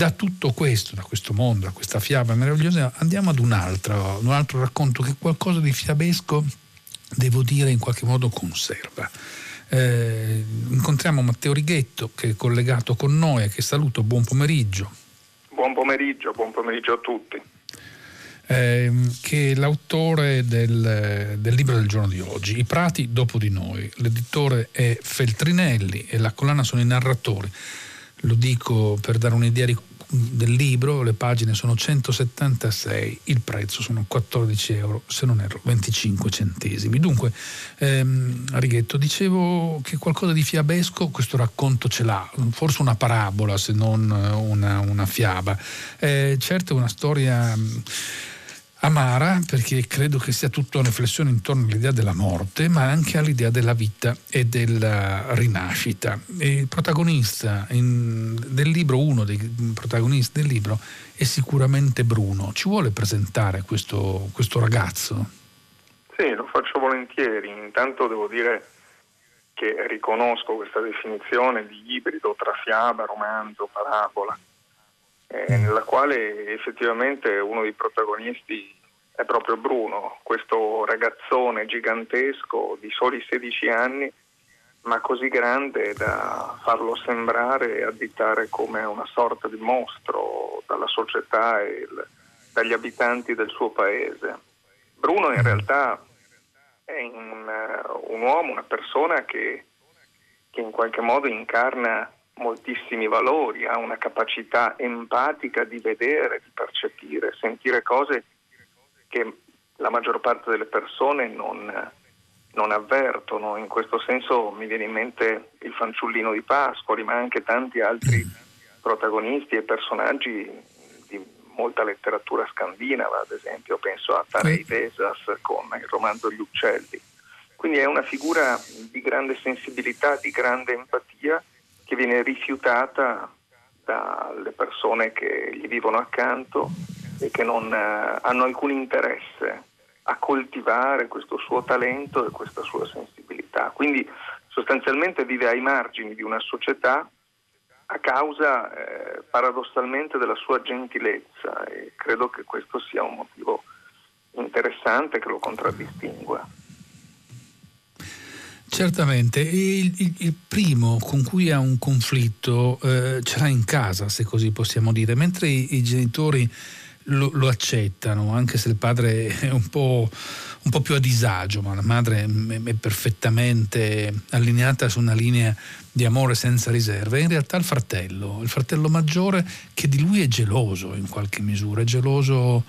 Da tutto questo, da questo mondo, da questa fiaba meravigliosa, andiamo ad un altro, un altro racconto che qualcosa di fiabesco, devo dire, in qualche modo conserva. Eh, incontriamo Matteo Righetto che è collegato con noi e che saluto, buon pomeriggio. Buon pomeriggio, buon pomeriggio a tutti. Eh, che è l'autore del, del, libro del giorno di oggi, I Prati dopo di noi. L'editore è Feltrinelli e la collana sono i narratori. Lo dico per dare un'idea di del libro, le pagine sono 176, il prezzo sono 14 euro, se non erro 25 centesimi. Dunque, ehm, Righetto, dicevo che qualcosa di fiabesco questo racconto ce l'ha, forse una parabola se non una, una fiaba. Eh, certo è una storia amara perché credo che sia tutta una riflessione intorno all'idea della morte, ma anche all'idea della vita e della rinascita. E il protagonista in, del libro, uno dei protagonisti del libro, è sicuramente Bruno. Ci vuole presentare questo, questo ragazzo? Sì, lo faccio volentieri. Intanto devo dire che riconosco questa definizione di ibrido tra fiaba, romanzo, parabola eh, nella quale effettivamente uno dei protagonisti è proprio Bruno, questo ragazzone gigantesco di soli 16 anni, ma così grande da farlo sembrare e additare come una sorta di mostro dalla società e il, dagli abitanti del suo paese. Bruno in realtà è un, un uomo, una persona che, che in qualche modo incarna moltissimi valori, ha una capacità empatica di vedere, di percepire, sentire cose che la maggior parte delle persone non, non avvertono. In questo senso mi viene in mente il fanciullino di Pascoli, ma anche tanti altri protagonisti e personaggi di molta letteratura scandinava, ad esempio, penso a Tarei Vesas con il romanzo Gli uccelli. Quindi è una figura di grande sensibilità, di grande empatia che viene rifiutata dalle persone che gli vivono accanto e che non eh, hanno alcun interesse a coltivare questo suo talento e questa sua sensibilità. Quindi sostanzialmente vive ai margini di una società a causa eh, paradossalmente della sua gentilezza e credo che questo sia un motivo interessante che lo contraddistingue. Certamente, il, il, il, primo con cui ha un conflitto eh, ce l'ha in casa, se così possiamo dire, mentre i, i genitori lo, lo, accettano, anche se il padre è un po', un po', più a disagio, ma la madre è, è perfettamente allineata su una linea di amore senza riserve, in realtà il fratello, il fratello maggiore che di lui è geloso in qualche misura, è geloso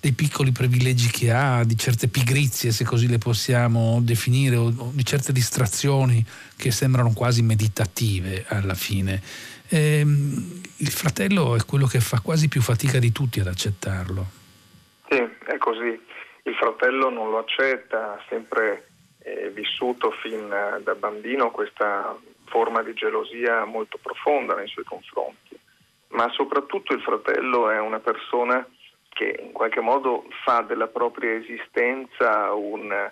dei piccoli privilegi che ha, di certe pigrizie, se così le possiamo definire, o di certe distrazioni che sembrano quasi meditative alla fine. Ehm, il fratello è quello che fa quasi più fatica di tutti ad accettarlo. Sì, è così. Il fratello non lo accetta, ha sempre eh, vissuto fin da bambino questa forma di gelosia molto profonda nei suoi confronti, ma soprattutto il fratello è una persona che in qualche modo fa della propria esistenza un,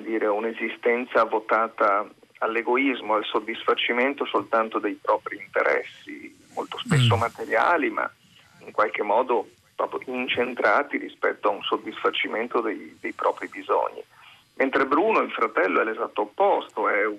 dire, un'esistenza votata all'egoismo, al soddisfacimento soltanto dei propri interessi, molto spesso mm. materiali, ma in qualche modo proprio incentrati rispetto a un soddisfacimento dei, dei propri bisogni. Mentre Bruno, il fratello, è l'esatto opposto, è un,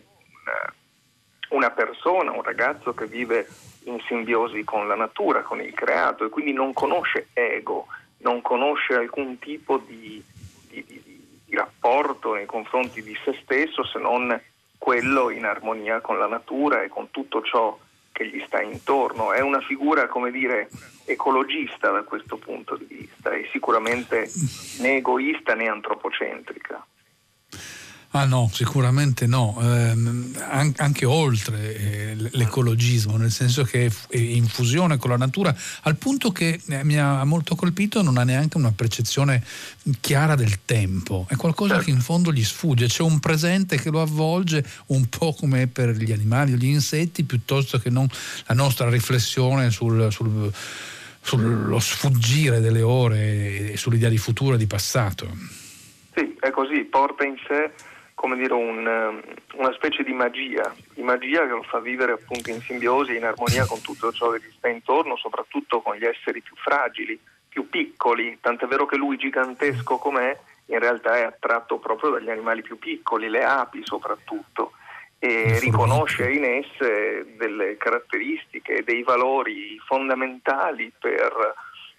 una persona, un ragazzo che vive in simbiosi con la natura, con il creato e quindi non conosce ego, non conosce alcun tipo di, di, di, di rapporto nei confronti di se stesso se non quello in armonia con la natura e con tutto ciò che gli sta intorno. È una figura, come dire, ecologista da questo punto di vista e sicuramente né egoista né antropocentrica. Ah no, sicuramente no, eh, anche oltre eh, l'ecologismo, nel senso che è in fusione con la natura, al punto che eh, mi ha molto colpito non ha neanche una percezione chiara del tempo, è qualcosa certo. che in fondo gli sfugge, c'è un presente che lo avvolge un po' come per gli animali o gli insetti, piuttosto che non la nostra riflessione sul, sul, sullo sfuggire delle ore e sull'idea di futuro e di passato. Sì, è così, porta in sé come dire, un, una specie di magia, di magia che lo fa vivere appunto in simbiosi, in armonia con tutto ciò che gli sta intorno, soprattutto con gli esseri più fragili, più piccoli, tant'è vero che lui gigantesco com'è, in realtà è attratto proprio dagli animali più piccoli, le api soprattutto, e riconosce in esse delle caratteristiche, dei valori fondamentali per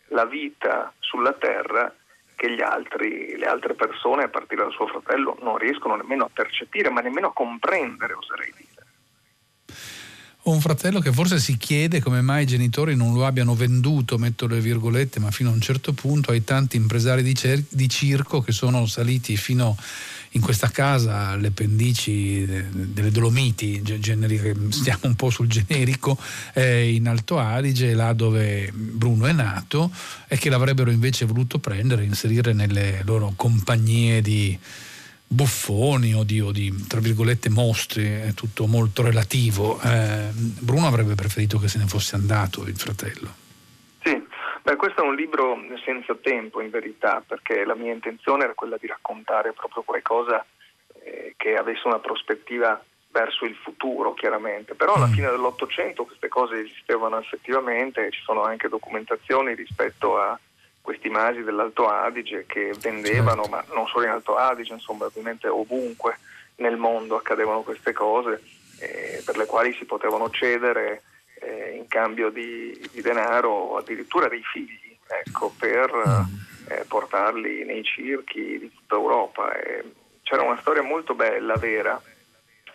la vita sulla Terra che altri, le altre persone, a partire dal suo fratello, non riescono nemmeno a percepire, ma nemmeno a comprendere, oserei dire. Un fratello che forse si chiede come mai i genitori non lo abbiano venduto, metto le virgolette, ma fino a un certo punto ai tanti impresari di, cer- di circo che sono saliti fino in questa casa alle pendici delle Dolomiti, stiamo un po' sul generico, eh, in Alto Adige, là dove Bruno è nato, e che l'avrebbero invece voluto prendere e inserire nelle loro compagnie di buffoni o di, o di, tra virgolette mostri, è tutto molto relativo. Eh, Bruno avrebbe preferito che se ne fosse andato il fratello. Beh, questo è un libro senza tempo in verità, perché la mia intenzione era quella di raccontare proprio qualcosa eh, che avesse una prospettiva verso il futuro, chiaramente. Però alla mm. fine dell'Ottocento queste cose esistevano effettivamente, ci sono anche documentazioni rispetto a questi masi dell'Alto Adige che vendevano, certo. ma non solo in Alto Adige, insomma, ovviamente ovunque nel mondo accadevano queste cose, eh, per le quali si potevano cedere eh, in cambio di, di, denaro o addirittura dei figli ecco, per mm. eh, portarli nei circhi di tutta Europa. E c'era una storia molto bella, vera,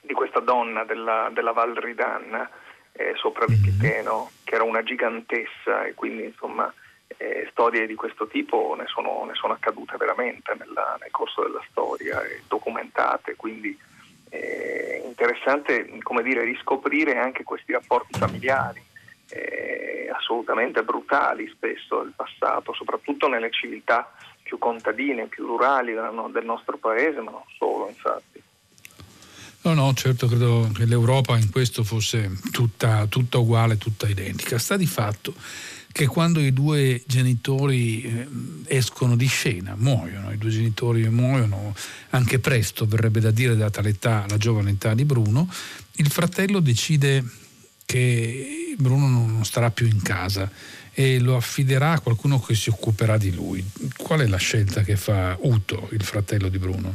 di questa donna della, della Val Ridanna eh, sopra Vipiteno, mm. che era una gigantessa e quindi insomma eh, storie di questo tipo ne sono, ne sono accadute veramente nella, nel corso della storia, documentate, quindi eh, interessante come dire, riscoprire anche questi rapporti familiari eh, assolutamente brutali spesso del passato, soprattutto nelle civiltà più contadine, più rurali del nostro paese, ma non solo infatti. No, no, certo credo che l'Europa in questo fosse tutta, tutta uguale, tutta identica. Sta di fatto che quando i due genitori eh, escono di scena, muoiono, i due genitori muoiono anche presto, verrebbe da dire data l'età, la giovane età di Bruno, il fratello decide che Bruno non starà più in casa e lo affiderà a qualcuno che si occuperà di lui. Qual è la scelta che fa Uto, il fratello di Bruno?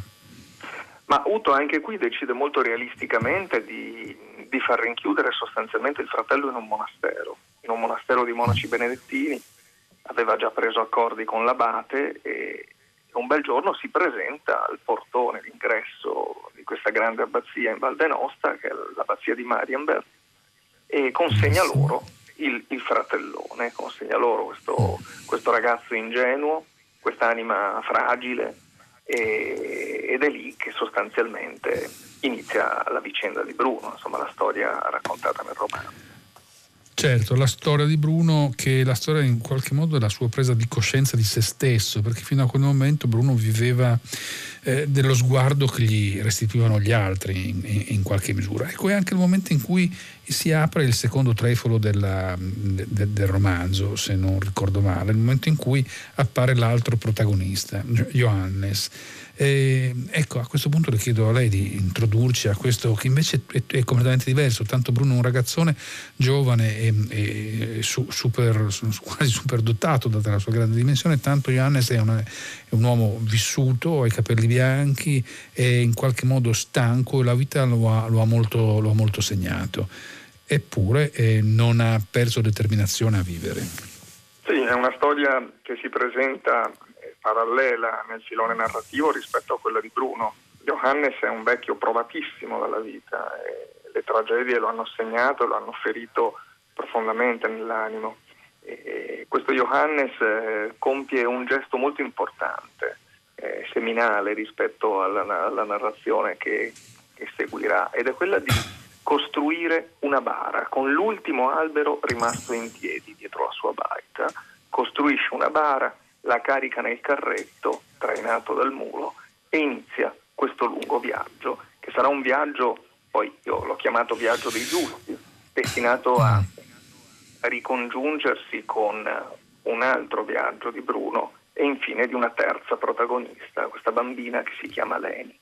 Ma Uto anche qui decide molto realisticamente di, di far rinchiudere sostanzialmente il fratello in un monastero in un monastero di monaci benedettini, aveva già preso accordi con l'abate e un bel giorno si presenta al portone d'ingresso di questa grande abbazia in Val d'Enosta, che è l'abbazia di Marienberg, e consegna loro il, il fratellone, consegna loro questo, questo ragazzo ingenuo, quest'anima fragile, e, ed è lì che sostanzialmente inizia la vicenda di Bruno, insomma la storia raccontata nel romanzo. Certo, la storia di Bruno, che la storia in qualche modo è la sua presa di coscienza di se stesso, perché fino a quel momento Bruno viveva eh, dello sguardo che gli restituivano gli altri in, in, qualche misura. Ecco, è anche il momento in cui si apre il secondo trefolo della, de, del romanzo, se non ricordo male, il momento in cui appare l'altro protagonista, Johannes eh, ecco, a questo punto le chiedo a lei di introdurci a questo che invece è, è completamente diverso. Tanto Bruno è un ragazzone giovane e, e su, super, quasi super dotato data la sua grande dimensione, tanto Johannes è, una, è un uomo vissuto, ha i capelli bianchi, è in qualche modo stanco e la vita lo ha, lo ha, molto, lo ha molto, segnato. Eppure eh, non ha perso determinazione a vivere. Sì, è una storia che si presenta parallela nel filone narrativo rispetto a quella di Bruno. Johannes è un vecchio provatissimo dalla vita le tragedie lo hanno segnato lo hanno ferito profondamente nell'animo. E questo Johannes eh, compie un gesto molto importante, eh, seminale rispetto alla, alla narrazione che, che seguirà ed è quella di costruire una bara con l'ultimo albero rimasto in piedi dietro la sua baita. Costruisce una bara la carica nel carretto trainato dal mulo e inizia questo lungo viaggio, che sarà un viaggio, poi io l'ho chiamato viaggio dei giusti, destinato a ricongiungersi con un altro viaggio di Bruno e infine di una terza protagonista, questa bambina che si chiama Leni.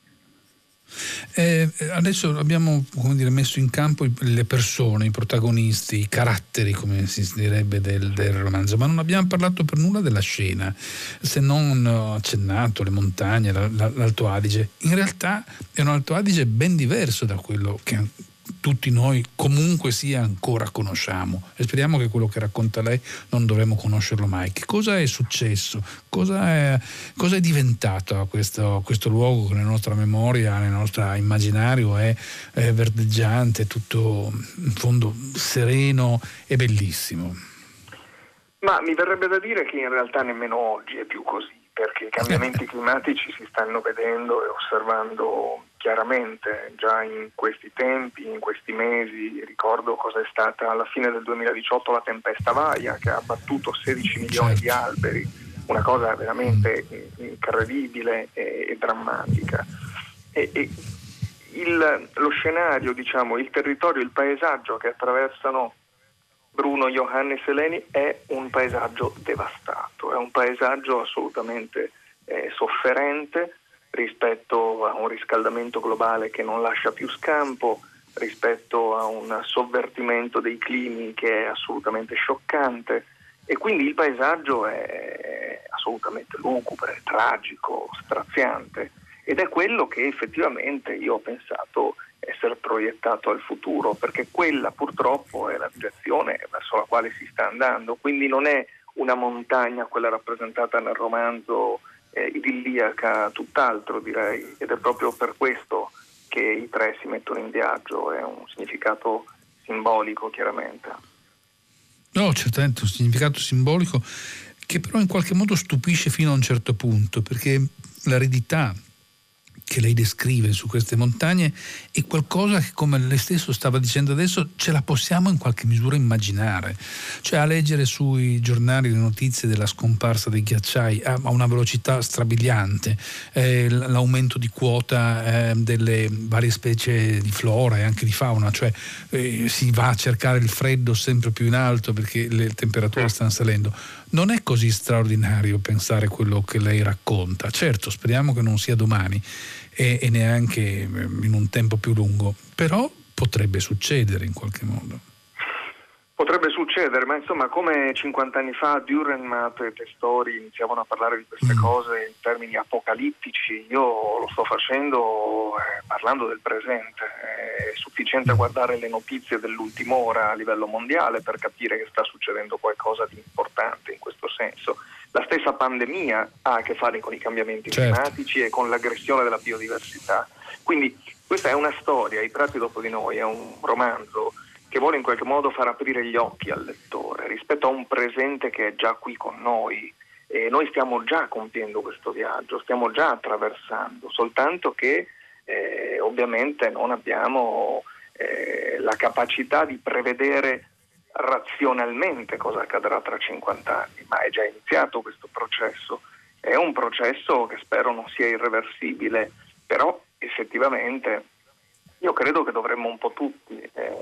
Eh, adesso abbiamo dire, messo in campo le persone, i protagonisti, i caratteri, come si direbbe del, del, romanzo, ma non abbiamo parlato per nulla della scena, se non accennato le montagne, l'Alto Adige. In realtà è un Alto Adige ben diverso da quello che tutti noi comunque sia ancora conosciamo e speriamo che quello che racconta lei non dovremo conoscerlo mai. Che cosa è successo? Cosa è, cosa è diventato questo, questo, luogo che nella nostra memoria, nel nostro immaginario è, è verdeggiante, tutto in fondo sereno e bellissimo? Ma mi verrebbe da dire che in realtà nemmeno oggi è più così, perché i cambiamenti climatici si stanno vedendo e osservando chiaramente già in questi tempi, in questi mesi, ricordo cosa è stata alla fine del 2018 la tempesta Vaia che ha abbattuto 16 milioni di certo. alberi, una cosa veramente incredibile e, e drammatica. E, e il, lo scenario, diciamo, il territorio, il paesaggio che attraversano Bruno, Johannes e Leni è un paesaggio devastato, è un paesaggio assolutamente eh, sofferente, rispetto a un riscaldamento globale che non lascia più scampo, rispetto a un sovvertimento dei climi che è assolutamente scioccante. E quindi il paesaggio è assolutamente lugubre, tragico, straziante. Ed è quello che effettivamente io ho pensato essere proiettato al futuro perché quella purtroppo è la direzione verso la quale si sta andando, quindi non è una montagna quella rappresentata nel romanzo eh, idilliaca, tutt'altro direi, ed è proprio per questo che i tre si mettono in viaggio, è un significato simbolico chiaramente. No, certamente un significato simbolico che però in qualche modo stupisce fino a un certo punto, perché l'aridità che lei descrive su queste montagne è qualcosa che, come lei stesso stava dicendo adesso, ce la possiamo in qualche misura immaginare. Cioè a leggere sui giornali le notizie della scomparsa dei ghiacciai a una velocità strabiliante, eh, l'aumento di quota eh, delle varie specie di flora e anche di fauna, cioè eh, si va a cercare il freddo sempre più in alto perché le temperature stanno salendo. Non è così straordinario pensare quello che lei racconta. Certo, speriamo che non sia domani e, e neanche in un tempo più lungo, però potrebbe succedere in qualche modo. Potrebbe succedere, ma insomma come 50 anni fa Dürrenmatt e Testori iniziavano a parlare di queste mm. cose in termini apocalittici, io lo sto facendo eh, parlando del presente. È sufficiente mm. guardare le notizie dell'ultima ora a livello mondiale per capire che sta succedendo qualcosa di importante senso. La stessa pandemia ha a che fare con i cambiamenti certo. climatici e con l'aggressione della biodiversità. Quindi questa è una storia, I prati dopo di noi, è un romanzo che vuole in qualche modo far aprire gli occhi al lettore rispetto a un presente che è già qui con noi. E noi stiamo già compiendo questo viaggio, stiamo già attraversando, soltanto che eh, ovviamente non abbiamo eh, la capacità di prevedere razionalmente cosa accadrà tra 50 anni, ma è già iniziato questo processo. È un processo che spero non sia irreversibile, però effettivamente io credo che dovremmo un po' tutti eh,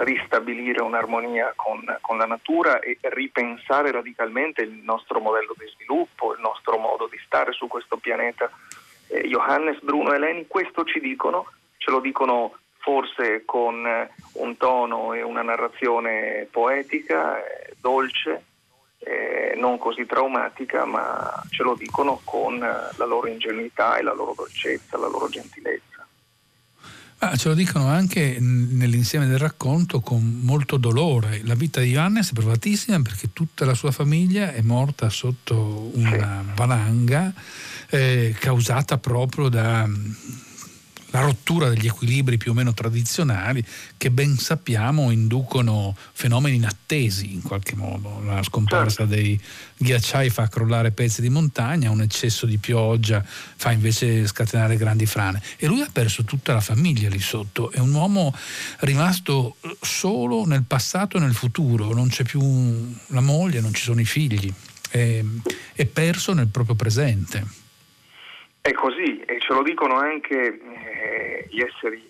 ristabilire un'armonia con, con, la natura e ripensare radicalmente il nostro modello di sviluppo, il nostro modo di stare su questo pianeta. Eh, Johannes, Bruno e Eleni questo ci dicono, ce lo dicono forse con un tono e una narrazione poetica, eh, dolce, eh, non così traumatica, ma ce lo dicono con la loro ingenuità e la loro dolcezza, la loro gentilezza. Ah, ce lo dicono anche nell'insieme del racconto con molto dolore. La vita di Johannes è provatissima perché tutta la sua famiglia è morta sotto una valanga eh, causata proprio da la rottura degli equilibri più o meno tradizionali che ben sappiamo inducono fenomeni inattesi in qualche modo. La scomparsa certo. dei ghiacciai fa crollare pezzi di montagna, un eccesso di pioggia fa invece scatenare grandi frane e lui ha perso tutta la famiglia lì sotto, è un uomo rimasto solo nel passato e nel futuro, non c'è più la moglie, non ci sono i figli, è, è perso nel proprio presente. È così e ce lo dicono anche eh, gli esseri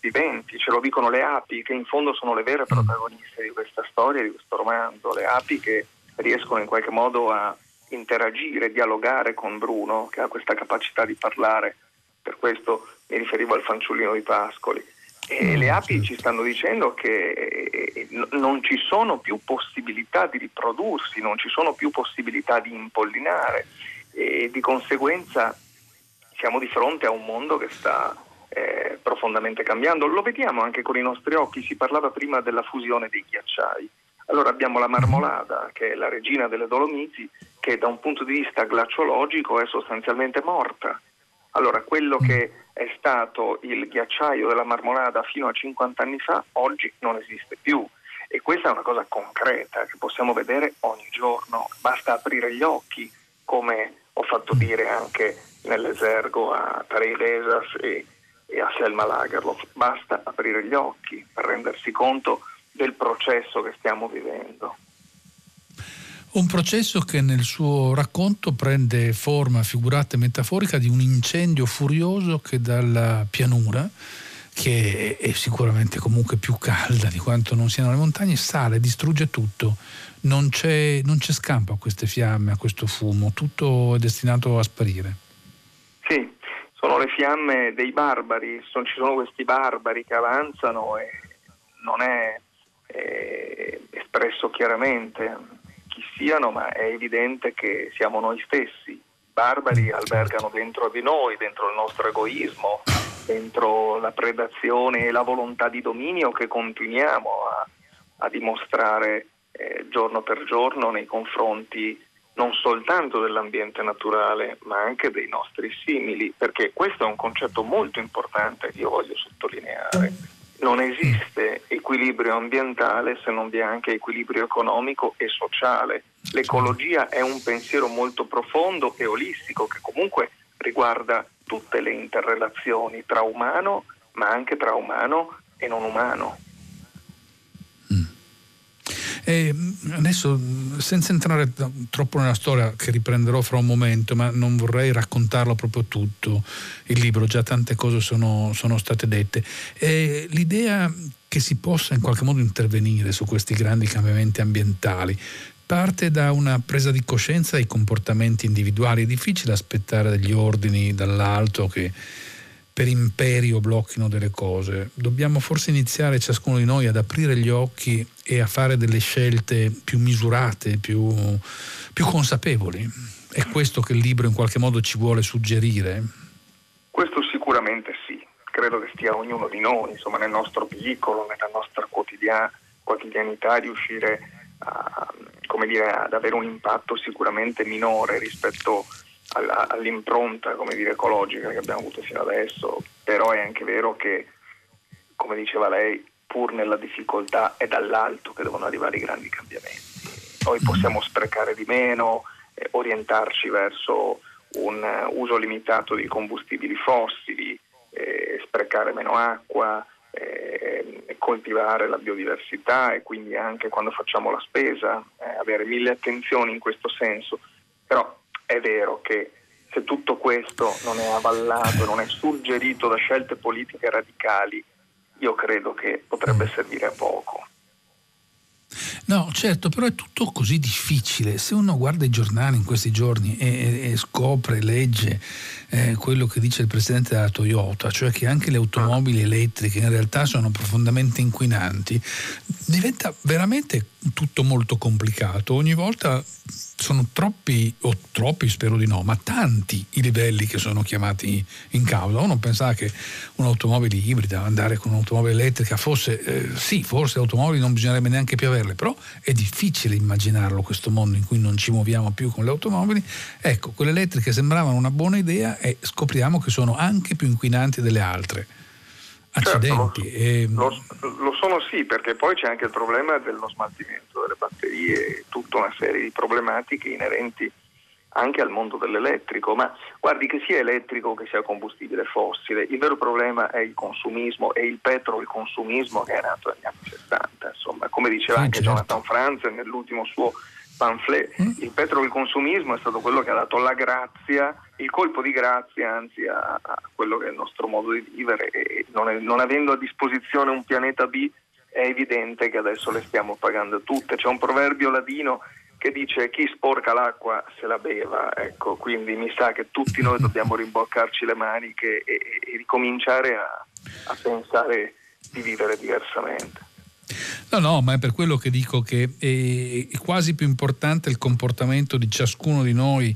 viventi, ce lo dicono le api che in fondo sono le vere mm. protagoniste di questa storia, di questo romanzo, le api che riescono in qualche modo a interagire, dialogare con Bruno, che ha questa capacità di parlare per questo mi riferivo al fanciullino di Pascoli. E mm, le api ci stanno dicendo che eh, non ci sono più possibilità di riprodursi, non ci sono più possibilità di impollinare e di conseguenza siamo di fronte a un mondo che sta eh, profondamente cambiando. Lo vediamo anche con i nostri occhi, si parlava prima della fusione dei ghiacciai. Allora abbiamo la marmolada, che è la regina delle Dolomiti, che da un punto di vista glaciologico è sostanzialmente morta. Allora quello che è stato il ghiacciaio della marmolada fino a 50 anni fa, oggi non esiste più. E questa è una cosa concreta che possiamo vedere ogni giorno. Basta aprire gli occhi, come ho fatto dire anche nell'esergo a Tarei Lesas e, e a Selma Lagerlof. Basta aprire gli occhi per rendersi conto del processo che stiamo vivendo. Un processo che nel suo racconto prende forma figurata e metaforica di un incendio furioso che dalla pianura, che è sicuramente comunque più calda di quanto non siano le montagne, sale, distrugge tutto. Non c'è, non c'è scampo a queste fiamme, a questo fumo, tutto è destinato a sparire. Sì, sono le fiamme dei barbari, ci sono questi barbari che avanzano e non è eh, espresso chiaramente chi siano, ma è evidente che siamo noi stessi. I barbari albergano dentro di noi, dentro il nostro egoismo, dentro la predazione e la volontà di dominio che continuiamo a, a dimostrare eh, giorno per giorno nei confronti non soltanto dell'ambiente naturale, ma anche dei nostri simili, perché questo è un concetto molto importante che io voglio sottolineare non esiste equilibrio ambientale se non vi è anche equilibrio economico e sociale. L'ecologia è un pensiero molto profondo e olistico che comunque riguarda tutte le interrelazioni tra umano, ma anche tra umano e non umano. E adesso, senza entrare troppo nella storia, che riprenderò fra un momento, ma non vorrei raccontarlo proprio tutto, il libro, già tante cose sono, sono state dette. E l'idea che si possa in qualche modo intervenire su questi grandi cambiamenti ambientali parte da una presa di coscienza dei comportamenti individuali. È difficile aspettare degli ordini dall'alto che per imperio blocchino delle cose. Dobbiamo forse iniziare ciascuno di noi ad aprire gli occhi e a fare delle scelte più misurate, più, più consapevoli. È questo che il libro in qualche modo ci vuole suggerire? Questo sicuramente sì, credo che stia ognuno di noi, insomma nel nostro piccolo, nella nostra quotidianità, riuscire a, dire, ad avere un impatto sicuramente minore rispetto a all'impronta dire, ecologica che abbiamo avuto fino adesso, però è anche vero che, come diceva lei, pur nella difficoltà è dall'alto che devono arrivare i grandi cambiamenti. Noi possiamo sprecare di meno, eh, orientarci verso un uh, uso limitato di combustibili fossili, eh, sprecare meno acqua, eh, coltivare la biodiversità e quindi anche quando facciamo la spesa eh, avere mille attenzioni in questo senso. È vero che se tutto questo non è avallato, non è suggerito da scelte politiche radicali, io credo che potrebbe servire a poco. No, certo, però è tutto così difficile. Se uno guarda i giornali in questi giorni e, e scopre, legge eh, quello che dice il presidente della Toyota, cioè che anche le automobili elettriche in realtà sono profondamente inquinanti, diventa veramente tutto molto complicato. Ogni volta sono troppi, o troppi spero di no, ma tanti i livelli che sono chiamati in causa. Uno pensava che un'automobile ibrida, andare con un'automobile elettrica fosse, eh, sì, forse automobili non bisognerebbe neanche più averle, però è difficile immaginarlo questo mondo in cui non ci muoviamo più con le automobili. Ecco, quelle elettriche sembravano una buona idea e scopriamo che sono anche più inquinanti delle altre. Accidenti. Certo, lo, ehm. lo, lo, sono sì, perché poi c'è anche il problema dello smaltimento delle batterie, tutta una serie di problematiche inerenti anche al mondo dell'elettrico, ma guardi che sia elettrico che sia combustibile fossile, il vero problema è il consumismo e il petrolconsumismo che è nato negli anni 60, insomma, come diceva sì, anche certo. Jonathan Franz nell'ultimo suo pamphlet, mm. il petrolconsumismo è stato quello che ha dato la grazia il colpo di grazia anzi a, a, quello che è il nostro modo di vivere e non, è, non, avendo a disposizione un pianeta B è evidente che adesso le stiamo pagando tutte. C'è un proverbio ladino che dice chi sporca l'acqua se la beva, ecco, quindi mi sa che tutti noi dobbiamo rimboccarci le maniche e, e ricominciare a, a pensare di vivere diversamente. No, no, ma è per quello che dico che è, quasi più importante il comportamento di ciascuno di noi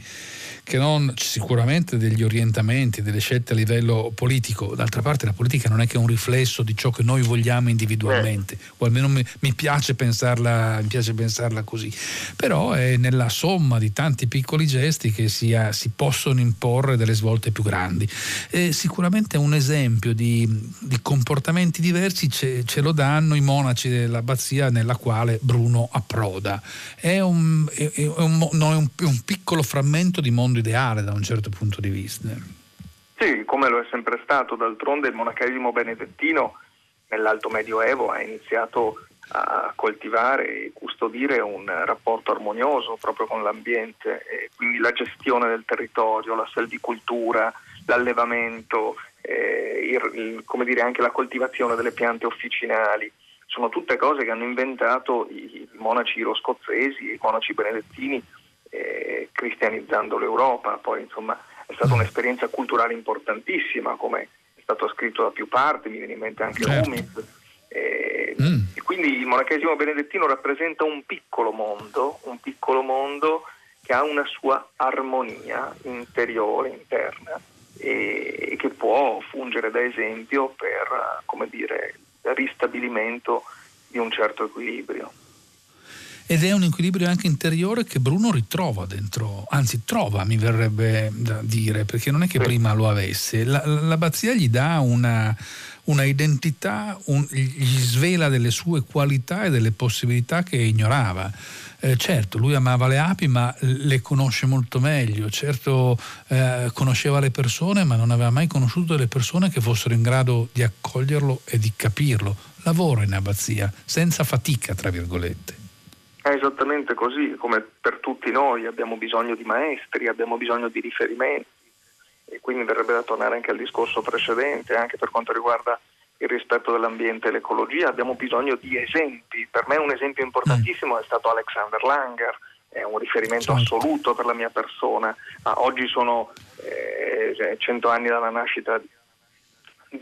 che non sicuramente degli orientamenti, delle scelte a livello politico. D'altra parte la politica non è che un riflesso di ciò che noi vogliamo individualmente, o almeno mi, mi, piace pensarla, mi, piace pensarla, così. Però è nella somma di tanti piccoli gesti che si, ha, si possono imporre delle svolte più grandi. E sicuramente un esempio di, di comportamenti diversi ce, ce, lo danno i monaci dell'abbazia nella quale Bruno approda. È un, è, è un, no, è un, un piccolo frammento di mondo mondo ideale da un certo punto di vista. Sì, come lo è sempre stato, d'altronde il monachesimo benedettino nell'Alto Medioevo ha iniziato a coltivare e custodire un rapporto armonioso proprio con l'ambiente, quindi la gestione del territorio, la selvicoltura, l'allevamento, eh, il, come dire, anche la coltivazione delle piante officinali. Sono tutte cose che hanno inventato i monaci iroscozzesi, i monaci benedettini eh, cristianizzando l'Europa, poi insomma è stata mm. un'esperienza culturale importantissima, come è stato scritto da più parti, mi viene in mente anche certo. Umis. Eh, mm. E quindi il monachesimo benedettino rappresenta un piccolo mondo, un piccolo mondo che ha una sua armonia interiore, interna, e, e che può fungere da esempio per, come dire, il ristabilimento di un certo equilibrio ed è un equilibrio anche interiore che Bruno ritrova dentro, anzi trova mi verrebbe da dire, perché non è che prima lo avesse, la, l'abbazia gli dà una, una identità, un, gli svela delle sue qualità e delle possibilità che ignorava. Eh, certo, lui amava le api, ma le conosce molto meglio. Certo, eh, conosceva le persone, ma non aveva mai conosciuto delle persone che fossero in grado di accoglierlo e di capirlo. Lavora in abbazia, senza fatica, tra virgolette. È esattamente così, come per tutti noi abbiamo bisogno di maestri, abbiamo bisogno di riferimenti e quindi verrebbe da tornare anche al discorso precedente, anche per quanto riguarda il rispetto dell'ambiente e l'ecologia, abbiamo bisogno di esempi. Per me un esempio importantissimo è stato Alexander Langer, è un riferimento certo. assoluto per la mia persona. Ah, oggi sono eh, cento anni dalla nascita di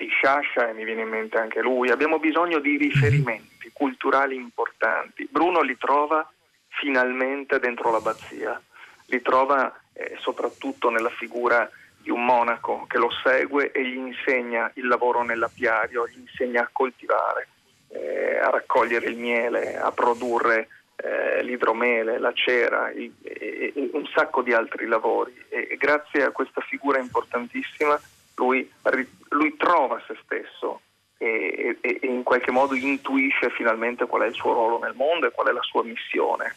Sciascia e mi viene in mente anche lui. Abbiamo bisogno di riferimenti culturali importanti. Bruno li trova finalmente dentro l'abbazia, li trova eh, soprattutto nella figura di un monaco che lo segue e gli insegna il lavoro nell'apiario, gli insegna a coltivare, eh, a raccogliere il miele, a produrre eh, l'idromele, la cera, il, il, un sacco di altri lavori. E, e grazie a questa figura importantissima lui, lui trova se stesso e, e, e in qualche modo intuisce finalmente qual è il suo ruolo nel mondo e qual è la sua missione.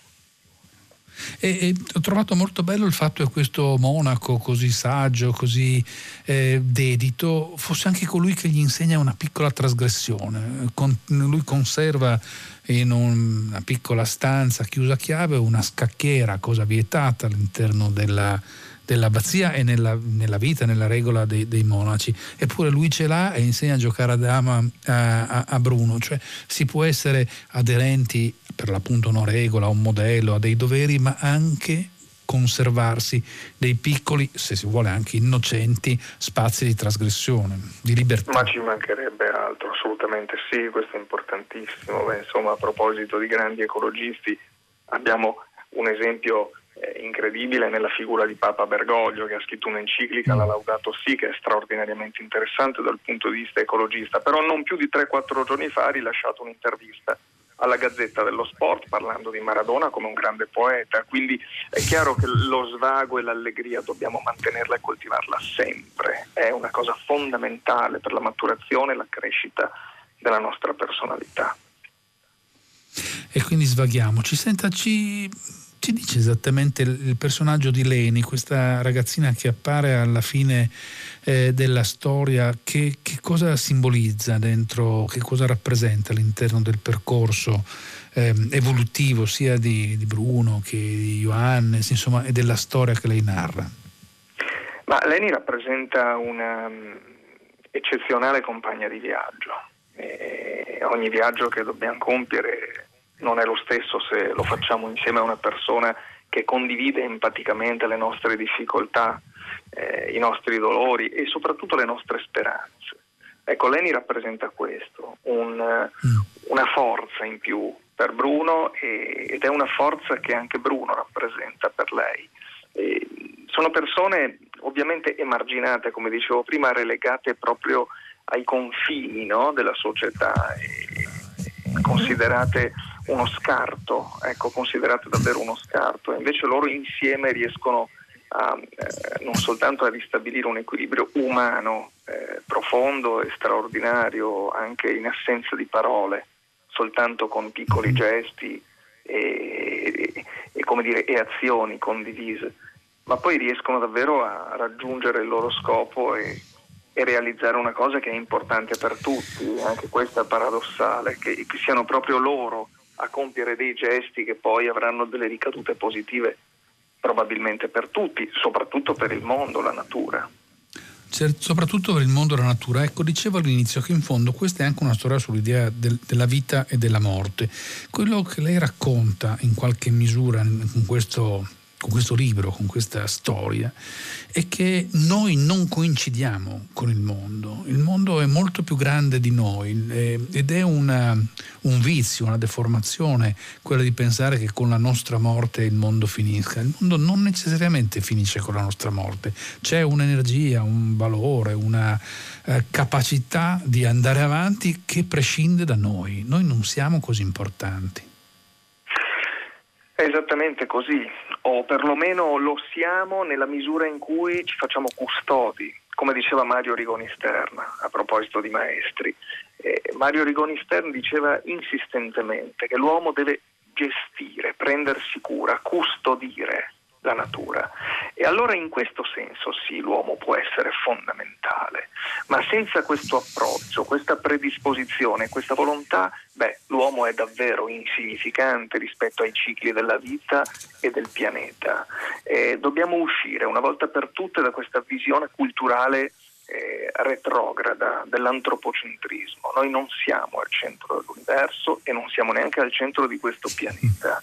E, ho trovato molto bello il fatto che questo monaco così saggio, così eh, dedito, fosse anche colui che gli insegna una piccola trasgressione. Con, lui conserva in un, una piccola stanza chiusa a chiave una scacchiera, cosa vietata all'interno della, dell'abbazia e nella, nella, vita, nella regola dei, dei, monaci. Eppure lui ce l'ha e insegna a giocare a dama a, a, a, Bruno, cioè si può essere aderenti per l'appunto a una regola, a un modello, a dei doveri, ma anche conservarsi dei piccoli, se si vuole anche innocenti, spazi di trasgressione, di libertà. Ma ci mancherebbe altro, assolutamente sì, questo è importantissimo. Beh, insomma, a proposito di grandi ecologisti, abbiamo un esempio eh, incredibile nella figura di Papa Bergoglio che ha scritto un'enciclica, la Laudato Si, che è straordinariamente interessante dal punto di vista ecologista, però non più di 3-4 giorni fa ha rilasciato un'intervista alla Gazzetta dello Sport parlando di Maradona come un grande poeta, quindi è chiaro che lo svago e l'allegria dobbiamo mantenerla e coltivarla sempre, è una cosa fondamentale per la maturazione e la crescita della nostra personalità. E quindi svaghiamoci. Sentaci ci dice esattamente il, personaggio di Leni, questa ragazzina che appare alla fine eh, della storia, che, che, cosa simbolizza dentro, che cosa rappresenta all'interno del percorso eh, evolutivo sia di, di, Bruno che di Johannes, insomma, e della storia che lei narra? Ma Leni rappresenta una um, eccezionale compagna di viaggio. E ogni viaggio che dobbiamo compiere non è lo stesso se lo facciamo insieme a una persona che condivide empaticamente le nostre difficoltà, eh, i nostri dolori e soprattutto le nostre speranze. Ecco, Leni rappresenta questo, un, mm. una forza in più per Bruno e, ed è una forza che anche Bruno rappresenta per lei. E sono persone ovviamente emarginate, come dicevo prima, relegate proprio ai confini no, della società, considerate uno scarto, ecco, considerate davvero uno scarto, e invece loro insieme riescono a, eh, non soltanto a ristabilire un equilibrio umano eh, profondo e straordinario, anche in assenza di parole, soltanto con piccoli gesti e, e, e, dire, e azioni condivise, ma poi riescono davvero a raggiungere il loro scopo e, e realizzare una cosa che è importante per tutti, anche questo è paradossale, che, che siano proprio loro a compiere dei gesti che poi avranno delle ricadute positive probabilmente per tutti, soprattutto per il mondo, la natura. Certo, soprattutto per il mondo e la natura. Ecco, dicevo all'inizio che in fondo questa è anche una storia sull'idea del, della vita e della morte. Quello che lei racconta in qualche misura in questo con questo libro, con questa storia, è che noi non coincidiamo con il mondo. Il mondo è molto più grande di noi ed è una, un vizio, una deformazione, quella di pensare che con la nostra morte il mondo finisca. Il mondo non necessariamente finisce con la nostra morte, c'è un'energia, un valore, una eh, capacità di andare avanti che prescinde da noi. Noi non siamo così importanti. È esattamente così, o perlomeno lo siamo nella misura in cui ci facciamo custodi, come diceva Mario Rigoni Stern a proposito di maestri. Eh, Mario Rigoni Stern diceva insistentemente che l'uomo deve gestire, prendersi cura, custodire la natura. E allora in questo senso sì, l'uomo può essere fondamentale, ma senza questo approccio, questa predisposizione, questa volontà, beh, l'uomo è davvero insignificante rispetto ai cicli della vita e del pianeta. Eh, dobbiamo uscire una volta per tutte da questa visione culturale eh, retrograda dell'antropocentrismo. Noi non siamo al centro dell'universo e non siamo neanche al centro di questo pianeta.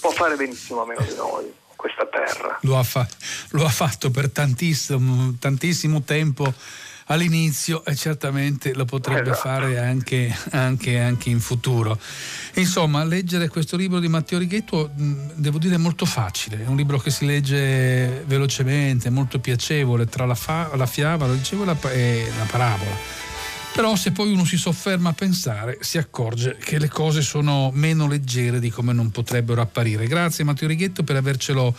Può fare benissimo a meno di noi questa terra. Lo ha, fa- lo ha fatto per tantissimo, tantissimo tempo all'inizio e certamente lo potrebbe esatto. fare anche, anche, anche, in futuro. Insomma, leggere questo libro di Matteo Righetto devo dire è molto facile, è un libro che si legge velocemente, molto piacevole tra la, fa- la fiaba, lo dicevo, e la, e la parabola però se poi uno si sofferma a pensare si accorge che le cose sono meno leggere di come non potrebbero apparire. Grazie Matteo Righetto per avercelo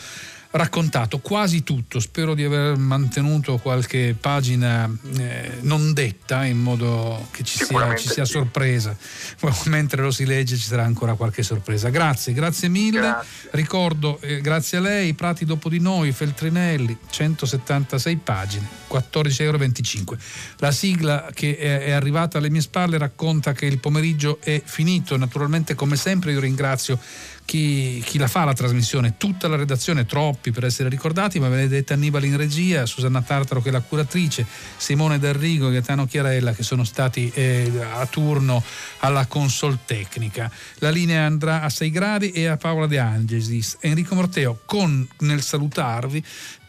raccontato quasi tutto, spero di aver mantenuto qualche pagina eh, non detta in modo che ci sia, ci sia, sorpresa, mentre lo si legge ci sarà ancora qualche sorpresa. Grazie, grazie mille, grazie. ricordo eh, grazie a lei, Prati dopo di noi, Feltrinelli, 176 pagine, 14,25 euro. La sigla che è, è arrivata alle mie spalle racconta che il pomeriggio è finito, naturalmente come sempre io ringrazio chi, chi, la fa la trasmissione, tutta la redazione, troppi per essere ricordati, ma Benedetta Annibali in regia, Susanna Tartaro che è la curatrice, Simone D'Arrigo e Gaetano Chiarella che sono stati eh, a turno alla consol tecnica. La linea andrà a 6 gradi e a Paola De Angelis. Enrico Morteo con nel salutarvi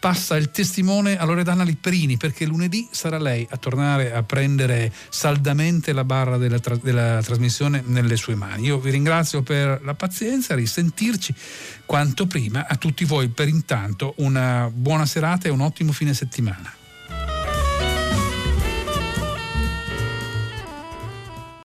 passa il testimone a Loredana Lipperini perché lunedì sarà lei a tornare a prendere saldamente la barra della, tra- della trasmissione nelle sue mani. Io vi ringrazio per la pazienza, risentirci quanto prima. A tutti voi per intanto una buona serata e un ottimo fine settimana.